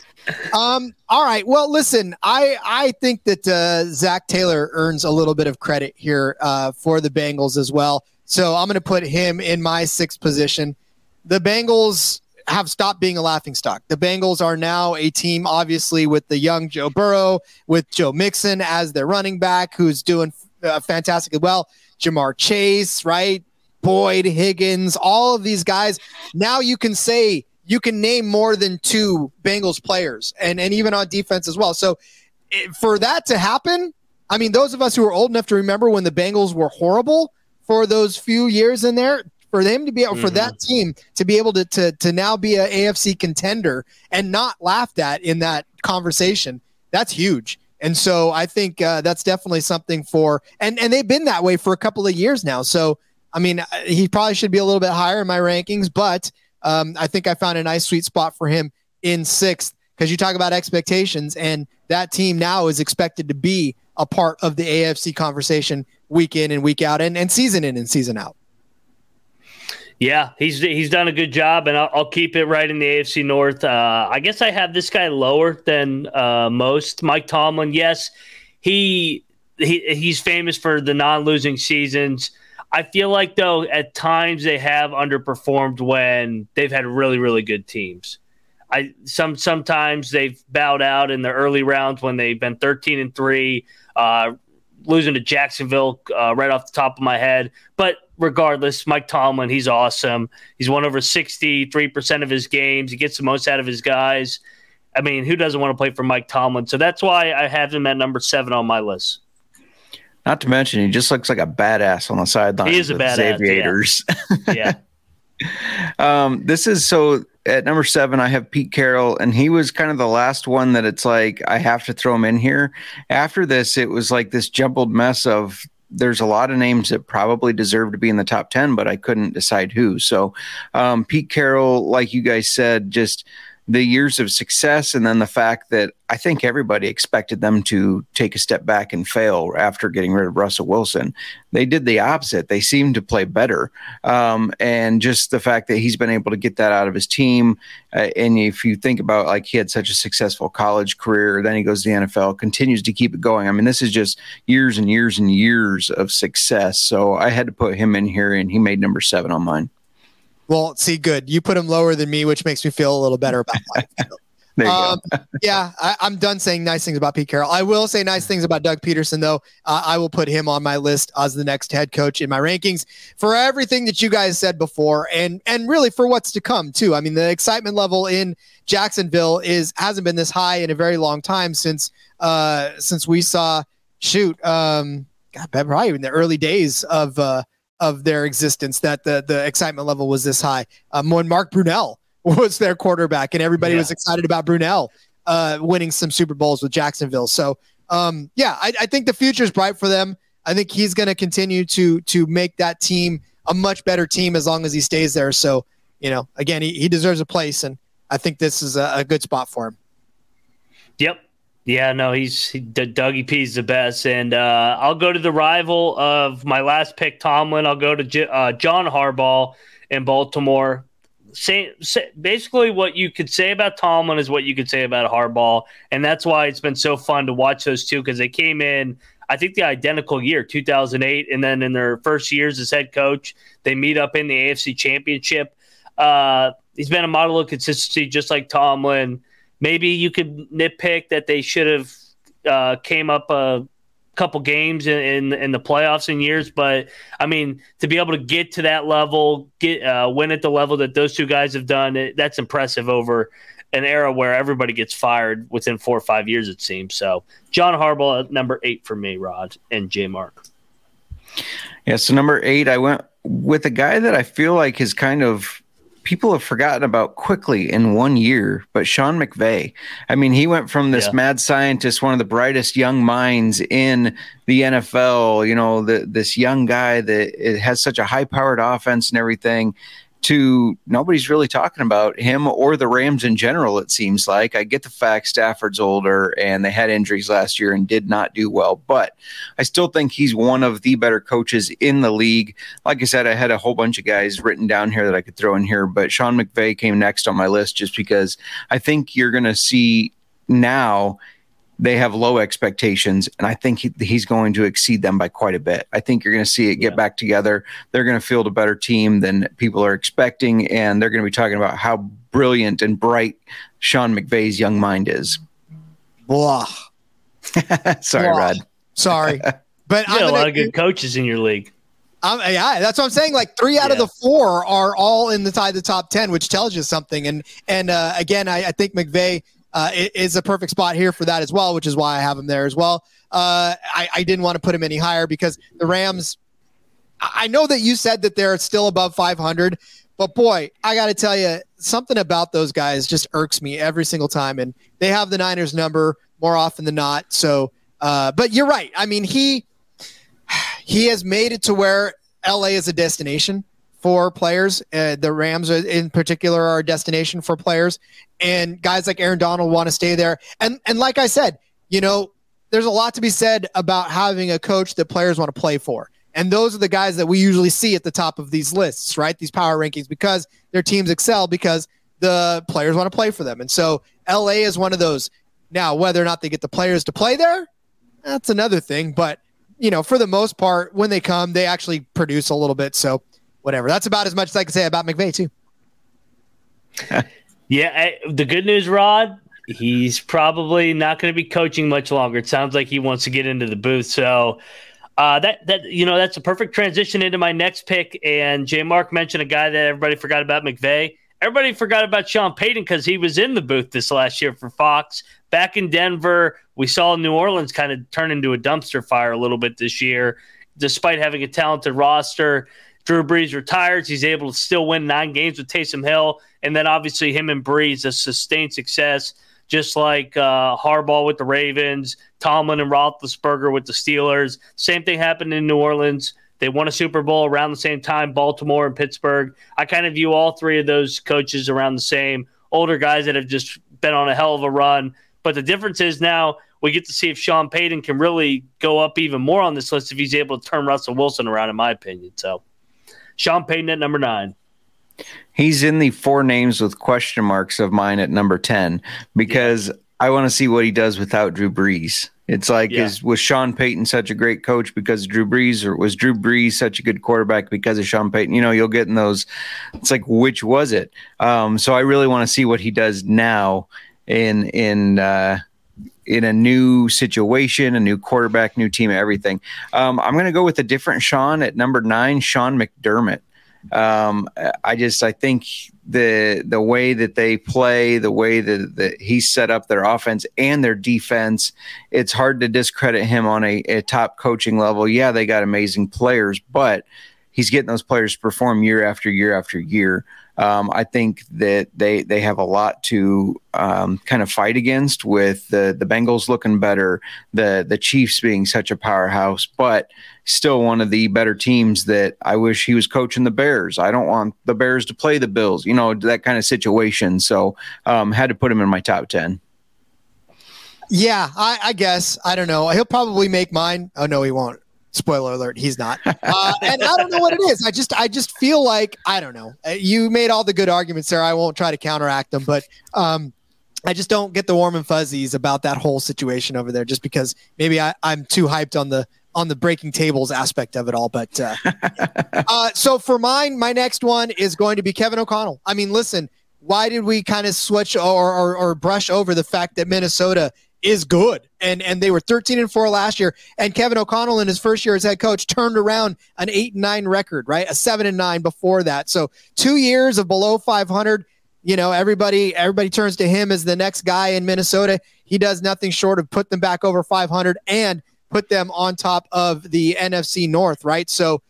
Um, all right. Well, listen, I I think that uh, Zac Taylor earns a little bit of credit here uh, for the Bengals as well. So I'm going to put him in my sixth position. The Bengals have stopped being a laughing stock. The Bengals are now a team, obviously, with the young Joe Burrow, with Joe Mixon as their running back, who's doing uh, fantastically well. Ja'Marr Chase, right? Boyd, Higgins, all of these guys. Now you can say you can name more than two Bengals players, and and even on defense as well. So for that to happen, I mean, those of us who are old enough to remember when the Bengals were horrible for those few years in there, for them to be able, mm-hmm. for that mm-hmm. team to be able to, to, to now be an AFC contender and not laughed at in that conversation, that's huge. And so I think uh, that's definitely something for, and, and they've been that way for a couple of years now. So, I mean, uh, he probably should be a little bit higher in my rankings, but um, I think I found a nice sweet spot for him in sixth because you talk about expectations, and that team now is expected to be a part of the AFC conversation week in and week out and, and season in and season out. Yeah, he's he's done a good job, and I'll, I'll keep it right in the AFC North. Uh, I guess I have this guy lower than uh, most. Mike Tomlin, yes, he he he's famous for the non-losing seasons. I feel like though at times they have underperformed when they've had really really good teams. I some sometimes they've bowed out in the early rounds when they've been 13 and 3, uh, losing to Jacksonville uh, right off the top of my head. But regardless, Mike Tomlin, he's awesome. He's won over 63% of his games. He gets the most out of his guys. I mean, who doesn't want to play for Mike Tomlin? So that's why I have him at number seven on my list. Not to mention, he just looks like a badass on the sideline. He is a badass. Aviators. Yeah. yeah. (laughs) um, this is so at number seven, I have Pete Carroll, and he was kind of the last one that it's like I have to throw him in here. After this, it was like this jumbled mess of there's a lot of names that probably deserve to be in the top 10, but I couldn't decide who. So, um, Pete Carroll, like you guys said, just the years of success and then the fact that I think everybody expected them to take a step back and fail after getting rid of Russell Wilson. They did the opposite. They seemed to play better. Um, and just the fact that he's been able to get that out of his team. Uh, and if you think about like he had such a successful college career, then he goes to the NFL, continues to keep it going. I mean, this is just years and years and years of success. So I had to put him in here and he made number seven on mine. Well, see, good. You put him lower than me, which makes me feel a little better about (laughs) life. um, yeah, I, am done saying nice things about Pete Carroll. I will say nice things about Doug Pederson, though. Uh, I will put him on my list as the next head coach in my rankings for everything that you guys said before, and and really for what's to come too. I mean, the excitement level in Jacksonville is hasn't been this high in a very long time since uh, since we saw shoot, um, God, probably in the early days of uh, of their existence that the the excitement level was this high. Um, when Mark Brunell (laughs) was their quarterback, and everybody yeah. was excited about Brunell uh, winning some Super Bowls with Jacksonville. So, um, yeah, I, I think the future is bright for them. I think he's going to continue to to make that team a much better team as long as he stays there. So, you know, again, he, he deserves a place, and I think this is a, a good spot for him. Yep, yeah, no, he's he, Dougie P's the best, and uh, I'll go to the rival of my last pick, Tomlin. I'll go to J- uh, John Harbaugh in Baltimore. Say, basically what you could say about Tomlin is what you could say about Harbaugh, and that's why it's been so fun to watch those two because they came in, I think, the identical year, 2008, and then in their first years as head coach, they meet up in the AFC Championship. Uh, he's been a model of consistency, just like Tomlin maybe you could nitpick that they should have uh, came up a couple games in, in, in the playoffs in years, but I mean to be able to get to that level, get uh, win at the level that those two guys have done, it, that's impressive over an era where everybody gets fired within four or five years, it seems. So John Harbaugh, at number eight for me, Rod and J Mark. Yeah, so number eight, I went with a guy that I feel like is kind of people have forgotten about quickly in one year, but Sean McVay. I mean, he went from this yeah. mad scientist, one of the brightest young minds in the NFL, you know, the, this young guy that it has such a high powered offense and everything, to nobody's really talking about him or the Rams in general, it seems like. I get the fact Stafford's older and they had injuries last year and did not do well, but I still think he's one of the better coaches in the league. Like I said, I had a whole bunch of guys written down here that I could throw in here, but Sean McVay came next on my list just because I think you're going to see now they have low expectations, and I think he, he's going to exceed them by quite a bit. I think you're going to see it get yeah. back together. They're going to field a better team than people are expecting, and they're going to be talking about how brilliant and bright Sean McVay's young mind is. Blah. (laughs) Sorry, Blah. Rod. Sorry, (laughs) but you got a lot of good coaches in your league. Um, yeah, that's what I'm saying. Like three out yeah. of the four are all in the tie the top ten, which tells you something. And and uh, again, I, I think McVay uh, is a perfect spot here for that as well, which is why I have him there as well. Uh, I, I didn't want to put him any higher because the Rams. I know that you said that they're still above 500, but boy, I got to tell you, something about those guys just irks me every single time. And they have the Niners number more often than not. So, uh, but you're right. I mean, he (sighs) he has made it to where LA is a destination for players. Uh, the Rams, in particular, are a destination for players, and guys like Aaron Donald want to stay there. And and like I said, you know, there's a lot to be said about having a coach that players want to play for. And those are the guys that we usually see at the top of these lists, right? These power rankings because their teams excel because the players want to play for them. And so LA is one of those. Now, whether or not they get the players to play there, that's another thing. But, you know, for the most part, when they come, they actually produce a little bit. So whatever. That's about as much as I can say about McVay too. (laughs) yeah, I, the good news, Rod, he's probably not going to be coaching much longer. It sounds like he wants to get into the booth. So uh, that that you know that's a perfect transition into my next pick. And J. Mark mentioned a guy that everybody forgot about, McVay. Everybody forgot about Sean Payton because he was in the booth this last year for Fox. Back in Denver, we saw New Orleans kind of turn into a dumpster fire a little bit this year, despite having a talented roster. Drew Brees retires. He's able to still win nine games with Taysom Hill. And then obviously him and Brees, a sustained success, just like uh, Harbaugh with the Ravens, Tomlin and Roethlisberger with the Steelers. Same thing happened in New Orleans. They won a Super Bowl around the same time, Baltimore and Pittsburgh. I kind of view all three of those coaches around the same. older guys that have just been on a hell of a run. But the difference is now we get to see if Sean Payton can really go up even more on this list if he's able to turn Russell Wilson around, in my opinion. So, Sean Payton at number nine. He's in the four names with question marks of mine at number 10 because yeah. I want to see what he does without Drew Brees. It's like, yeah. is was Sean Payton such a great coach because of Drew Brees, or was Drew Brees such a good quarterback because of Sean Payton? You know, you'll get in those. It's like, which was it? Um, so I really want to see what he does now in in uh, in a new situation, a new quarterback, new team, everything. Um, I'm going to go with a different Sean at number nine, Sean McDermott. Um, I just I think the the way that they play, the way that, that he set up their offense and their defense, it's hard to discredit him on a, a top coaching level. Yeah, they got amazing players, but he's getting those players to perform year after year after year. Um, I think that they they have a lot to um, kind of fight against with the the Bengals looking better, the the Chiefs being such a powerhouse, but still one of the better teams that I wish he was coaching the Bears. I don't want the Bears to play the Bills, you know, that kind of situation. So um, had to put him in my top ten. Yeah, I, I guess I don't know. He'll probably make mine. Oh no, he won't. Spoiler alert, he's not. Uh, and I don't know what it is. I just I just feel like I don't know. Uh, you made all the good arguments there. I won't try to counteract them, but um, I just don't get the warm and fuzzies about that whole situation over there. Just because maybe I, I'm too hyped on the on the breaking tables aspect of it all. But uh, (laughs) uh, so for mine, my next one is going to be Kevin O'Connell. I mean, listen, why did we kind of switch or, or, or brush over the fact that Minnesota is good. And and they were 13 and 4 last year. And Kevin O'Connell in his first year as head coach turned around an 8 and 9 record, right? A 7 and 9 before that. So 2 years of below 500. You know, everybody everybody turns to him as the next guy in Minnesota. He does nothing short of put them back over 500 and put them on top of the NFC North, right? So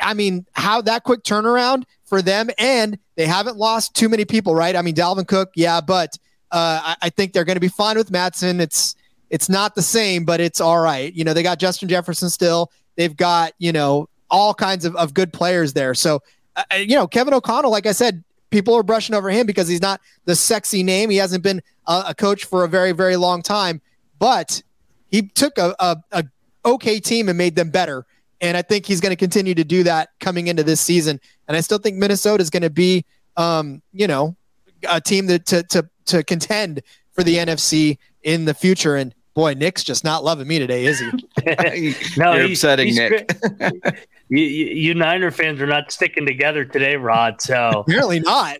I mean, how that quick turnaround for them and they haven't lost too many people, right? I mean, Dalvin Cook, yeah, but I, I, think they're going to be fine with Mattison. It's it's not the same, but it's all right. You know, they got Justin Jefferson still. They've got you know all kinds of, of good players there. So uh, uh, you know, Kevin O'Connell, like I said, people are brushing over him because he's not the sexy name. He hasn't been a, a coach for a very very long time, but he took a, a, a okay team and made them better. And I think he's going to continue to do that coming into this season. And I still think Minnesota is going to be, um, you know, a team that to to to contend for the NFC in the future. And boy, Nick's just not loving me today, is he? (laughs) (laughs) no, You're upsetting he's, Nick. (laughs) you, you Niner fans are not sticking together today, Rod. So apparently not.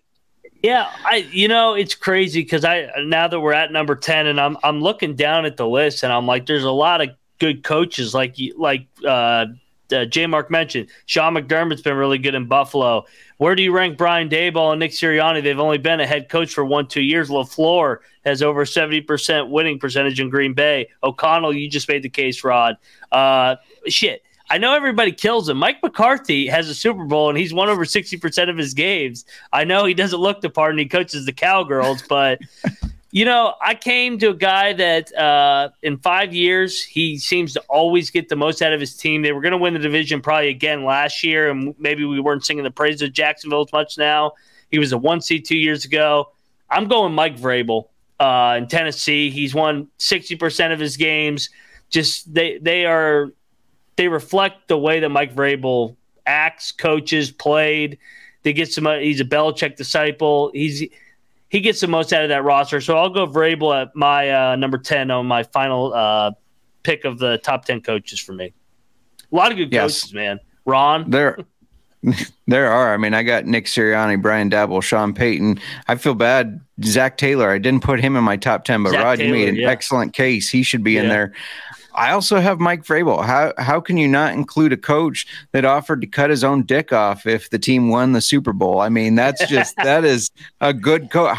Yeah, I you know it's crazy because I now that we're at number ten and I'm I'm looking down at the list and I'm like, there's a lot of good coaches like like uh, uh, J Mark mentioned. Sean McDermott's been really good in Buffalo. Where do you rank Brian Daboll and Nick Sirianni? They've only been a head coach for one, two years. LaFleur has over 70% winning percentage in Green Bay. O'Connell, you just made the case, Rod. Uh, shit. I know everybody kills him. Mike McCarthy has a Super Bowl and he's won over 60% of his games. I know he doesn't look the part and he coaches the Cowgirls, but (laughs) you know, I came to a guy that uh, in five years, he seems to always get the most out of his team. They were going to win the division probably again last year, and maybe we weren't singing the praises of Jacksonville as much now. He was a one seed two years ago. I'm going Mike Vrabel uh, in Tennessee. He's won 60% of his games. Just they they are they reflect the way that Mike Vrabel acts, coaches, played. They get some. He's a Belichick disciple. He's he gets the most out of that roster. So I'll go Vrabel at my uh, number 10 on my final uh, pick of the top 10 coaches for me. A lot of good yes. coaches, man. Ron? There, (laughs) there are. I mean, I got Nick Sirianni, Brian Daboll, Sean Payton. I feel bad. Zac Taylor, I didn't put him in my top 10, but Zac Rod, Taylor, you made an yeah. excellent case. He should be yeah. in there. I also have Mike Vrabel. How how can you not include a coach that offered to cut his own dick off if the team won the Super Bowl? I mean, that's just (laughs) that is a good coach.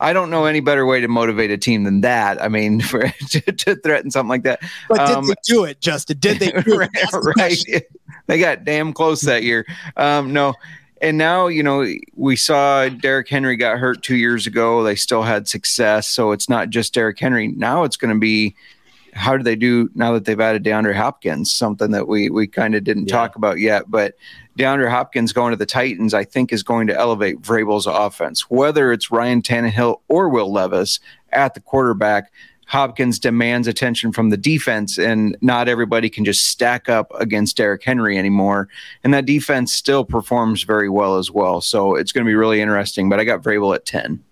I don't know any better way to motivate a team than that. I mean, (laughs) for to, to threaten something like that. But um, did they do it, Justin? Did they do (laughs) right, it? right. They got damn close that year. Um, no and now you know we saw Derrick Henry got hurt two years ago. They still had success, so it's not just Derrick Henry. Now it's going to be how do they do now that they've added DeAndre Hopkins? Something that we we kind of didn't yeah. talk about yet, but DeAndre Hopkins going to the Titans, I think, is going to elevate Vrabel's offense. Whether it's Ryan Tannehill or Will Levis at the quarterback, Hopkins demands attention from the defense, and not everybody can just stack up against Derrick Henry anymore. And that defense still performs very well as well. So it's going to be really interesting. But I got Vrabel at 10.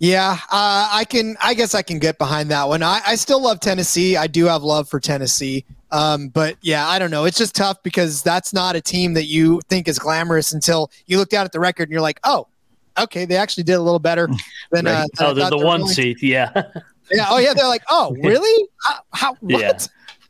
Yeah, uh, I can. I guess I can get behind that one. I, I still love Tennessee. I do have love for Tennessee. Um, but yeah, I don't know. It's just tough because that's not a team that you think is glamorous until you look down at the record and you're like, oh, okay, they actually did a little better (laughs) than. right. uh, oh, I they're the one going. seed. Yeah. Yeah. Oh yeah. They're like, oh, (laughs) really? How? how what? Yeah.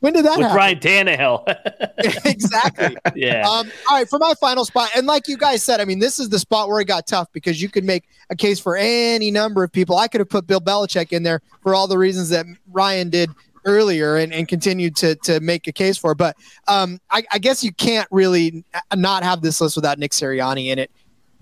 When did that happen? With happen? Ryan Tannehill. (laughs) (laughs) exactly. yeah. Um, all right, for my final spot, and like you guys said, I mean, this is the spot where it got tough because you could make a case for any number of people. I could have put Bill Belichick in there for all the reasons that Ryan did earlier and, and continued to to make a case for. But um, I, I guess you can't really not have this list without Nick Sirianni in it.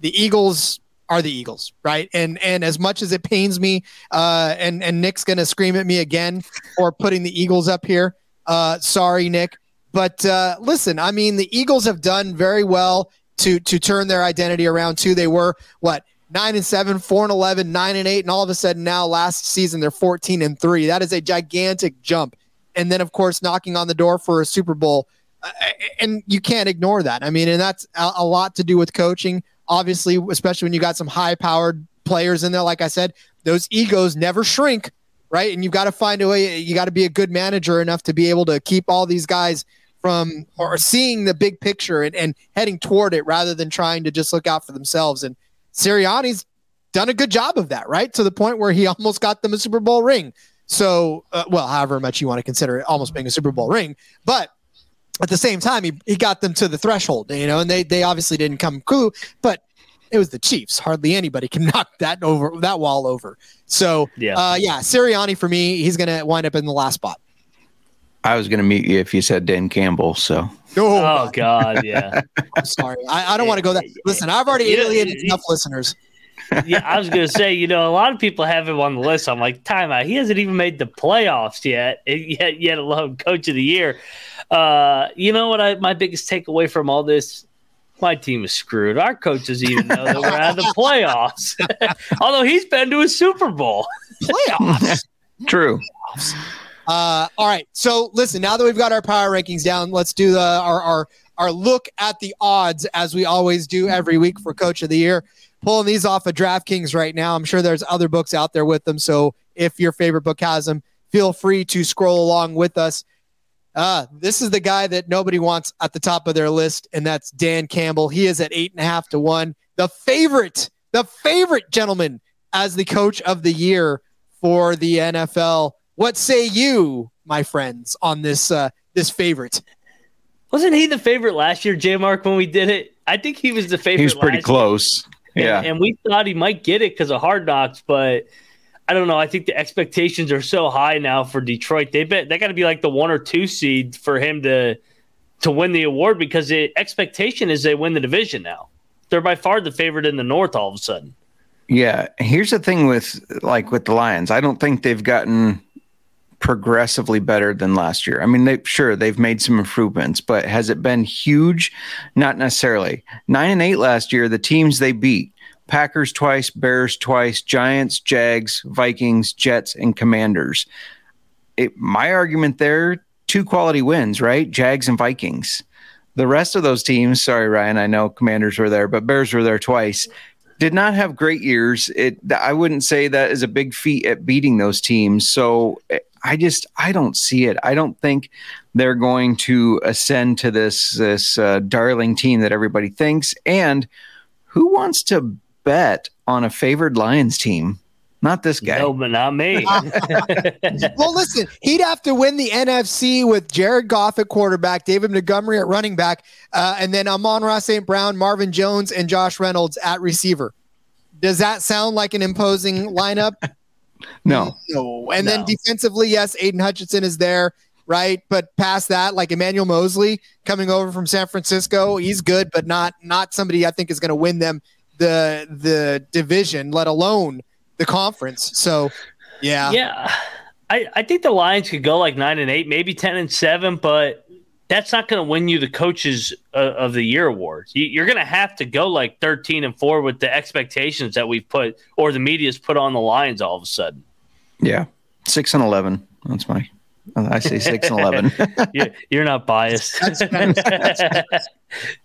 The Eagles are the Eagles, right? And and as much as it pains me, uh, and and Nick's gonna scream at me again for putting the Eagles up here. Uh, sorry, Nick. But uh, listen, I mean, the Eagles have done very well to to turn their identity around. Too, they were what nine and seven, four and 11, nine and eight, and all of a sudden now last season they're fourteen and three. That is a gigantic jump. And then of course knocking on the door for a Super Bowl, uh, and you can't ignore that. I mean, and that's a, a lot to do with coaching. Obviously, especially when you got some high powered players in there. Like I said, those egos never shrink right? And you've got to find a way. You got to be a good manager enough to be able to keep all these guys from or seeing the big picture and, and heading toward it rather than trying to just look out for themselves. And Sirianni's done a good job of that, right? To the point where he (laughs) almost got them a Super Bowl ring. So, uh, well, however much you want to consider it almost being a Super Bowl ring, but at the same time, he, he got them to the threshold, you know, and they they obviously didn't come cool, but it was the Chiefs. Hardly anybody can (laughs) knock that over that wall over. So Yeah. uh, yeah, Sirianni for me, he's gonna wind up in the last spot. I was going to meet you if you said Dan Campbell. So Oh, Oh God, yeah, (laughs) I'm sorry. I, I don't want to go that. Listen, I've already alienated you- enough listeners. yeah. I was gonna say, you know, a lot of people have him on the list. I'm like, time out. He hasn't even made the playoffs yet, (laughs) yet, yet alone coach of the year. Uh, you know what? I my biggest takeaway from all this. My team is screwed. Our coach doesn't even know that we're out of the (laughs) playoffs. (laughs) Although he's been to a Super Bowl. (laughs) Playoffs. true. Uh, all right. So listen, now that we've got our power rankings down, let's do the our our our look at the odds as we always do every week for Coach of the Year. Pulling these off of DraftKings right now. I'm sure there's other books out there with them. So if your favorite book has them, feel free to scroll along with us. Uh, this is the guy that nobody wants at the top of their list, and that's Dan Campbell. He is at eight and a half to one. The favorite, the favorite gentleman as the coach of the year for the NFL. What say you, my friends, on this uh, this favorite? Wasn't he the favorite last year, J Mark, when we did it? I think he was the favorite. He was pretty last close. year. Yeah. And, and we thought he might get it because of hard knocks, but I don't know. I think the expectations are so high now for Detroit. They bet they got to be like the one or two seed for him to to win the award because the expectation is they win the division now. They're by far the favorite in the North all of a sudden. Yeah, here's the thing with like with the Lions. I don't think they've gotten progressively better than last year. I mean, they sure they've made some improvements, but has it been huge? Not necessarily. 9 and 8 last year, the teams they beat, Packers twice, Bears twice, Giants, Jags, Vikings, Jets and Commanders. It, my argument there, two quality wins, right? Jags and Vikings. The rest of those teams, sorry Ryan, I know Commanders were there, but Bears were there twice did not have great years. It I wouldn't say that is a big feat at beating those teams. So I just I don't see it. I don't think they're going to ascend to this this uh, darling team that everybody thinks. And who wants to bet on a favored Lions team? Not this guy. No, but not me. (laughs) well, listen, he'd have to win the NFC with Jared Goff at quarterback, David Montgomery at running back, uh, and then Amon-Ra St. Brown, Marvin Jones, and Josh Reynolds at receiver. Does that sound like an imposing lineup? (laughs) No. No. And then defensively, yes, Aidan Hutchinson is there, right? But past that, like Emmanuel Moseley coming over from San Francisco, he's good, but not not somebody I think is going to win them the the division, let alone the conference. So, yeah. Yeah, I, I think the Lions could go like nine and eight, maybe ten and seven, but that's not going to win you the coaches uh, of the year awards. You, are going to have to go like 13 and 4 with the expectations that we've put or the media's put on the Lions all of a sudden. Yeah. 6 and 11. That's my I say 6 and 11. (laughs) you're not biased. (laughs)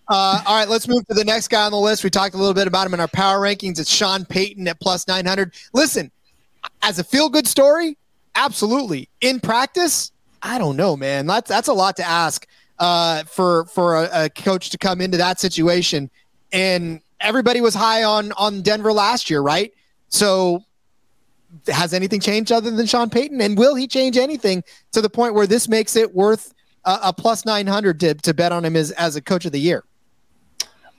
uh, all right, let's move to the next guy on the list. We talked a little bit about him in our power rankings. It's Sean Payton at plus 900. Listen, as a feel good story, absolutely. In practice, I don't know, man. That's that's a lot to ask uh, for for a, a, coach to come into that situation. And everybody was high on on Denver last year, right? So has anything changed other than Sean Payton? And will he change anything to the point where this makes it worth a, plus nine hundred to to bet on him as as a coach of the year?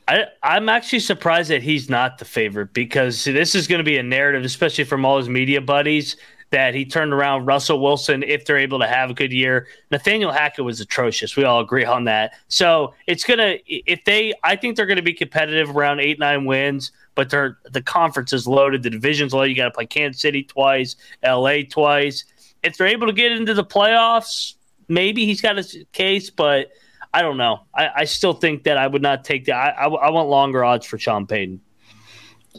I, I'm actually surprised that he's not the favorite because this is going to be a narrative, especially from all his media buddies, that he turned around Russell Wilson if they're able to have a good year. Nathaniel Hackett was atrocious. We all agree on that. So it's gonna if they I think they're gonna be competitive around eight, nine wins, but they're the conference is loaded, the division's loaded. You gotta play Kansas City twice, LA twice. If they're able to get into the playoffs, maybe he's got a case, but I don't know. I, I still think that I would not take that. I, I, I want longer odds for Sean Payton.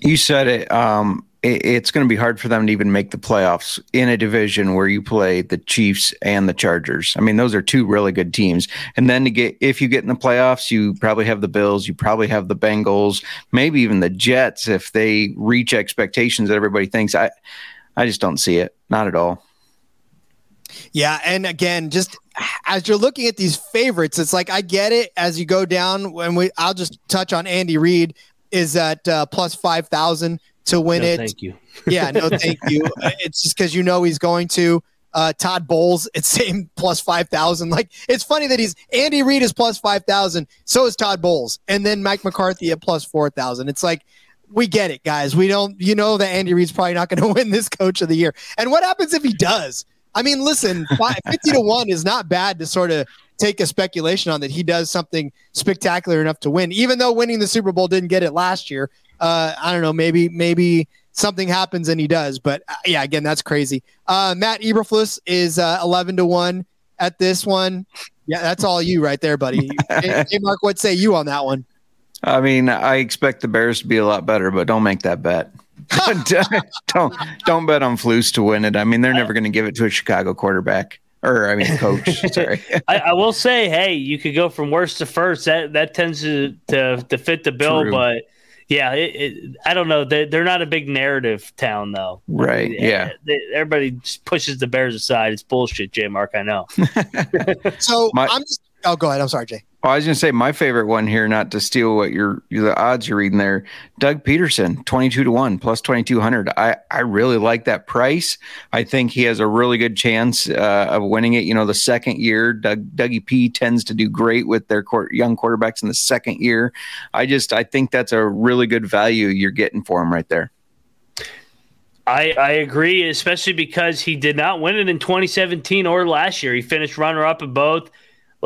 You said it. Um, it's going to be hard for them to even make the playoffs in a division where you play the Chiefs and the Chargers. I mean, those are two really good teams. And then to get if you get in the playoffs, you probably have the Bills, you probably have the Bengals, maybe even the Jets if they reach expectations that everybody thinks. I I just don't see it. Not at all. Yeah, and again, just as you're looking at these favorites, it's like I get it as you go down. When we, I'll just touch on Andy Reid is at uh, plus five thousand to win no, it. Thank you. (laughs) yeah, no, thank you. It's just because you know he's going to. Uh, Todd Bowles, (laughs) it's same plus five thousand. Like it's funny that he's Andy Reid is plus five thousand. So is Todd Bowles, and then Mike McCarthy at plus four thousand. It's like we get it, guys. We don't. You know that Andy Reid's probably not going (laughs) to win this Coach of the Year. And what happens if he does? I mean, listen, (laughs) fifty to one is not bad to sort of take a speculation on that he does something spectacular enough to win, even though winning the Super Bowl didn't get it last year uh, I don't know, maybe maybe something happens and he does. But uh, yeah, again, that's crazy. Uh, Matt Eberflus is uh, eleven to one at this one. Yeah, that's all you right there, buddy. (laughs) hey, hey, Mark, what say you on that one? I mean, I expect the Bears to be a lot better, but don't make that bet. Uh, don't don't bet on Flus to win it. I mean, they're never going to give it to a Chicago quarterback or I mean, coach. (laughs) sorry. I, I, will say, hey, you could go from worst to first. That that tends to to, to fit the bill, True. but yeah, it, it, I don't know. They, they're not a big narrative town, though. Right. Eh, yeah. They, everybody pushes the Bears aside. It's bullshit, J Mark. I know. (laughs) so My, I'm just. Oh, go ahead. I'm sorry, Jay. Well, I was going to say my favorite one here, not to steal what you're the odds you're reading there. Doug Pederson, twenty two to one plus twenty two hundred. I I really like that price. I think he has a really good chance uh, of winning it. You know, the second year, Doug Dougie P tends to do great with their court, young quarterbacks in the second year. I just I think that's a really good value you're getting for him right there. I, I agree, especially because he did not win it in 2017 or last year. He finished runner up in both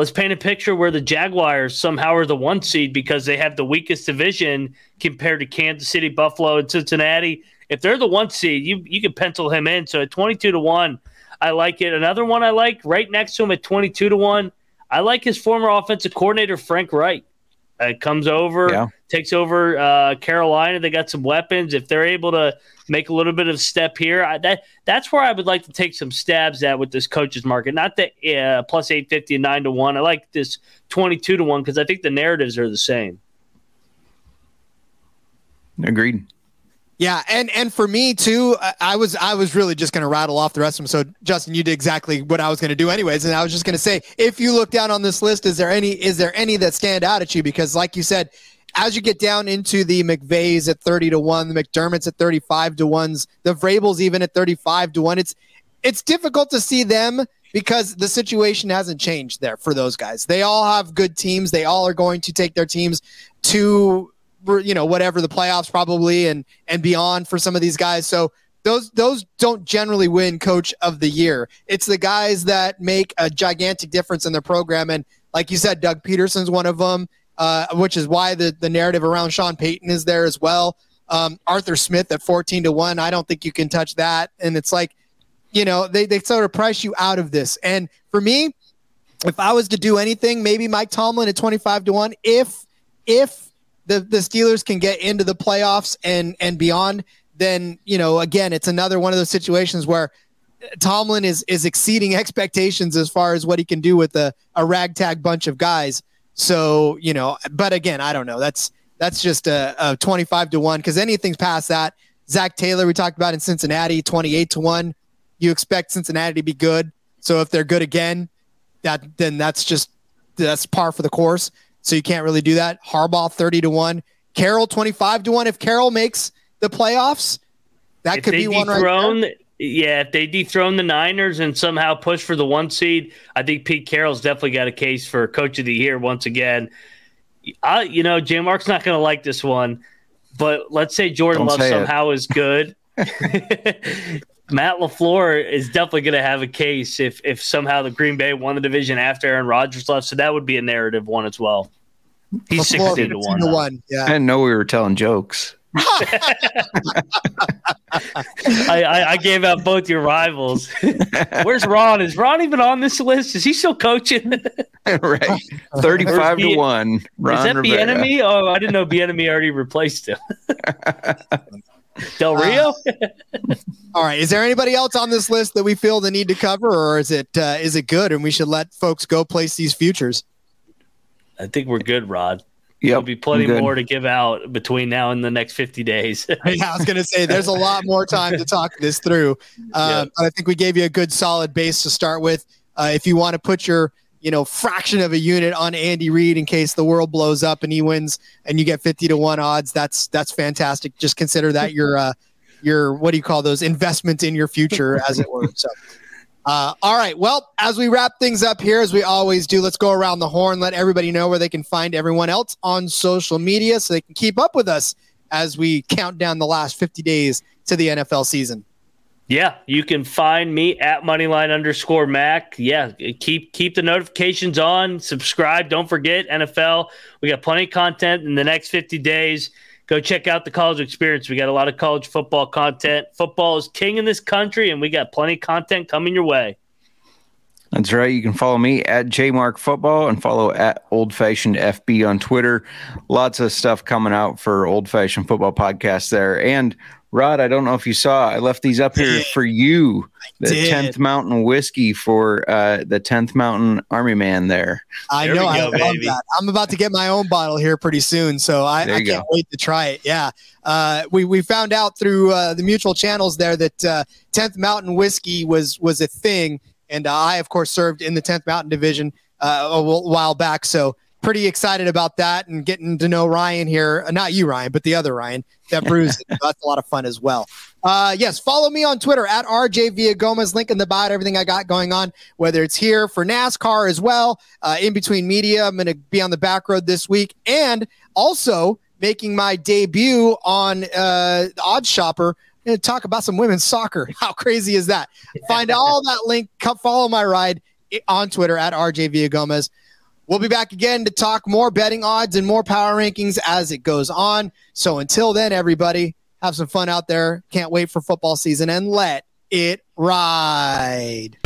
let's paint a picture where the Jaguars somehow are the one seed because they have the weakest division compared to Kansas City, Buffalo, and Cincinnati. If they're the one seed, you you can pencil him in. So at twenty two to one, I like it. Another one I like right next to him at twenty two to one. I like his former offensive coordinator Frank Reich. Uh, comes over, yeah. takes over uh, Carolina. They got some weapons. If they're able to make a little bit of step here, I, that that's where I would like to take some stabs at with this coaches market. Not the uh, plus eight fifty and nine to one. I like this twenty two to one because I think the narratives are the same. Agreed. Yeah, and and for me too, I was I was really just going to rattle off the rest of them. So Justin, you did exactly what I was going to do anyways, and I was just going to say, if you look down on this list, is there any is there any that stand out at you? Because like you said, as you get down into the McVays at thirty to one, the McDermott's at thirty five to ones, the Vrabels even at thirty five to one, it's it's difficult to see them because the situation hasn't changed there for those guys. They all have good teams. They all are going to take their teams to you know whatever the playoffs probably and and beyond for some of these guys. So those those don't generally win coach of the year. It's the guys that make a gigantic difference in their program. And like you said, Doug Pederson's one of them, uh, which is why the the narrative around Sean Payton is there as well. Um, Arthur Smith at fourteen to one. I don't think you can touch that. And it's like, you know, they they sort of price you out of this. And for me, if I was to do anything, maybe Mike Tomlin at 25 to 1 if if the the Steelers can get into the playoffs and and beyond, then, you know, again, it's another one of those situations where uh, Tomlin is is exceeding (laughs) expectations as far as what he can do with a, a ragtag bunch of guys. So, you know, but again, I don't know. That's that's just a, a 25 to 1 because anything's past that. Zac Taylor, we talked about in Cincinnati, 28 to 1. You expect Cincinnati to be good. So if they're good again, that then that's just that's par for the course. So you can't really do that. Harbaugh 30 to 1. Carroll 25 to 1. If Carroll makes the playoffs, that if could be one right there. Yeah, if they dethrone the Niners and somehow push for the one seed, I think Pete Carroll's definitely got a case for Coach of the Year once again. I, you know, J Mark's not going to like this one, but let's say Jordan Don't Love somehow it. is good. (laughs) (laughs) Matt LaFleur is definitely going to have a case if if somehow the Green Bay won the division after Aaron Rodgers left. So that would be a narrative one as well. He's LaFleur, 16 to 1. To one yeah. I didn't know we were telling jokes. (laughs) I, I, I, gave out both your rivals. Where's Ron? Is Ron even on this list? Is he still coaching? (laughs) right, thirty-five to one. Ron is that Rivera. enemy? Oh, I didn't know the enemy already replaced him. (laughs) Del Rio. Uh, (laughs) all right. Is there anybody else on this list that we feel the need to cover, or is it uh, is it good and we should let folks go place these futures? I think we're good, Rod. Yep, There'll be plenty more to give out between now and the next 50 days. (laughs) yeah, I was going to say there's a lot more time to talk this through. (laughs) Um, yep. I think we gave you a good solid base to start with. Uh, if you want to put your you know fraction of a unit on Andy Reid in case the world blows up and he wins and you get 50 to 1 odds, that's that's fantastic. Just consider that (laughs) your uh, your what do you call those investments in your future as it were. So uh, all right. Well, as we wrap things up here, as we always do, let's go around the horn, let everybody know where they can find everyone else on social media so they can keep up with us as we count down the last 50 days to the NFL season. Yeah, you can find me at moneyline underscore Mac. Yeah, keep keep the notifications on. Subscribe. Don't forget NFL. We got plenty of content in the next 50 days go check out the college experience. We got a lot of college football content. Football is king in this country, and we got plenty of content coming your way. That's right. You can follow me at JMark Football and follow at Old Fashioned FB on Twitter. Lots of stuff coming out for Old Fashioned Football Podcast there. And Rod, I don't know if you saw, I left these up here for you. The tenth Mountain whiskey for uh, the tenth Mountain Army man there. I there know, I love that. I'm about to get my own bottle here pretty soon, so I, I can't go. wait to try it. Yeah, uh, we we found out through uh, the mutual channels there that uh, tenth Mountain whiskey was was a thing, and I of course served in the tenth Mountain division uh, a while back, so pretty excited about that and getting to know Ryan here. Uh, not you, Ryan, but the other Ryan that brews. (laughs) that's a lot of fun as well. Uh, yes, follow me on Twitter at RJ Via Gomez. Link in the bio. Everything I got going on, whether it's here for NASCAR as well, uh, in between media. I'm going to be on the back road this week, and also making my debut on uh, Odd Shopper. I'm going to talk about some women's soccer. (laughs) How crazy is that? Find all that link. Come follow my ride on Twitter at RJ Via Gomez. We'll be back again to talk more betting odds and more power rankings as it goes on. So until then, everybody, have some fun out there. Can't wait for football season and let it ride.